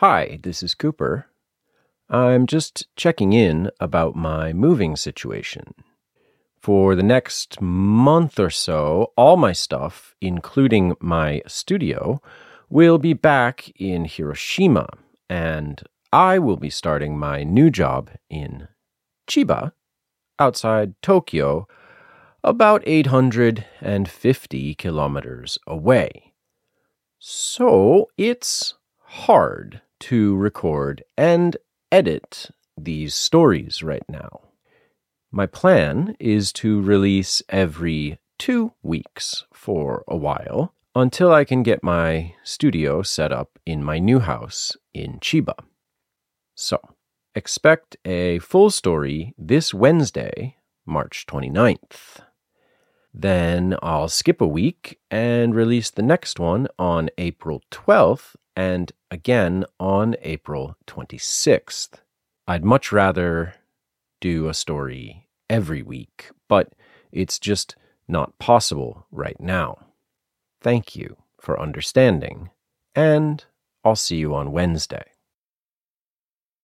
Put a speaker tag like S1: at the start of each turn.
S1: Hi, this is Cooper. I'm just checking in about my moving situation. For the next month or so, all my stuff, including my studio, will be back in Hiroshima, and I will be starting my new job in Chiba, outside Tokyo, about 850 kilometers away. So it's hard to record and edit these stories right now. My plan is to release every two weeks for a while until I can get my studio set up in my new house in Chiba. So, expect a full story this Wednesday, March 29th. Then I'll skip a week and release the next one on April 12th and again on April 26th. I'd much rather do a story every week, but it's just not possible right now. Thank you for understanding, and I'll see you on Wednesday.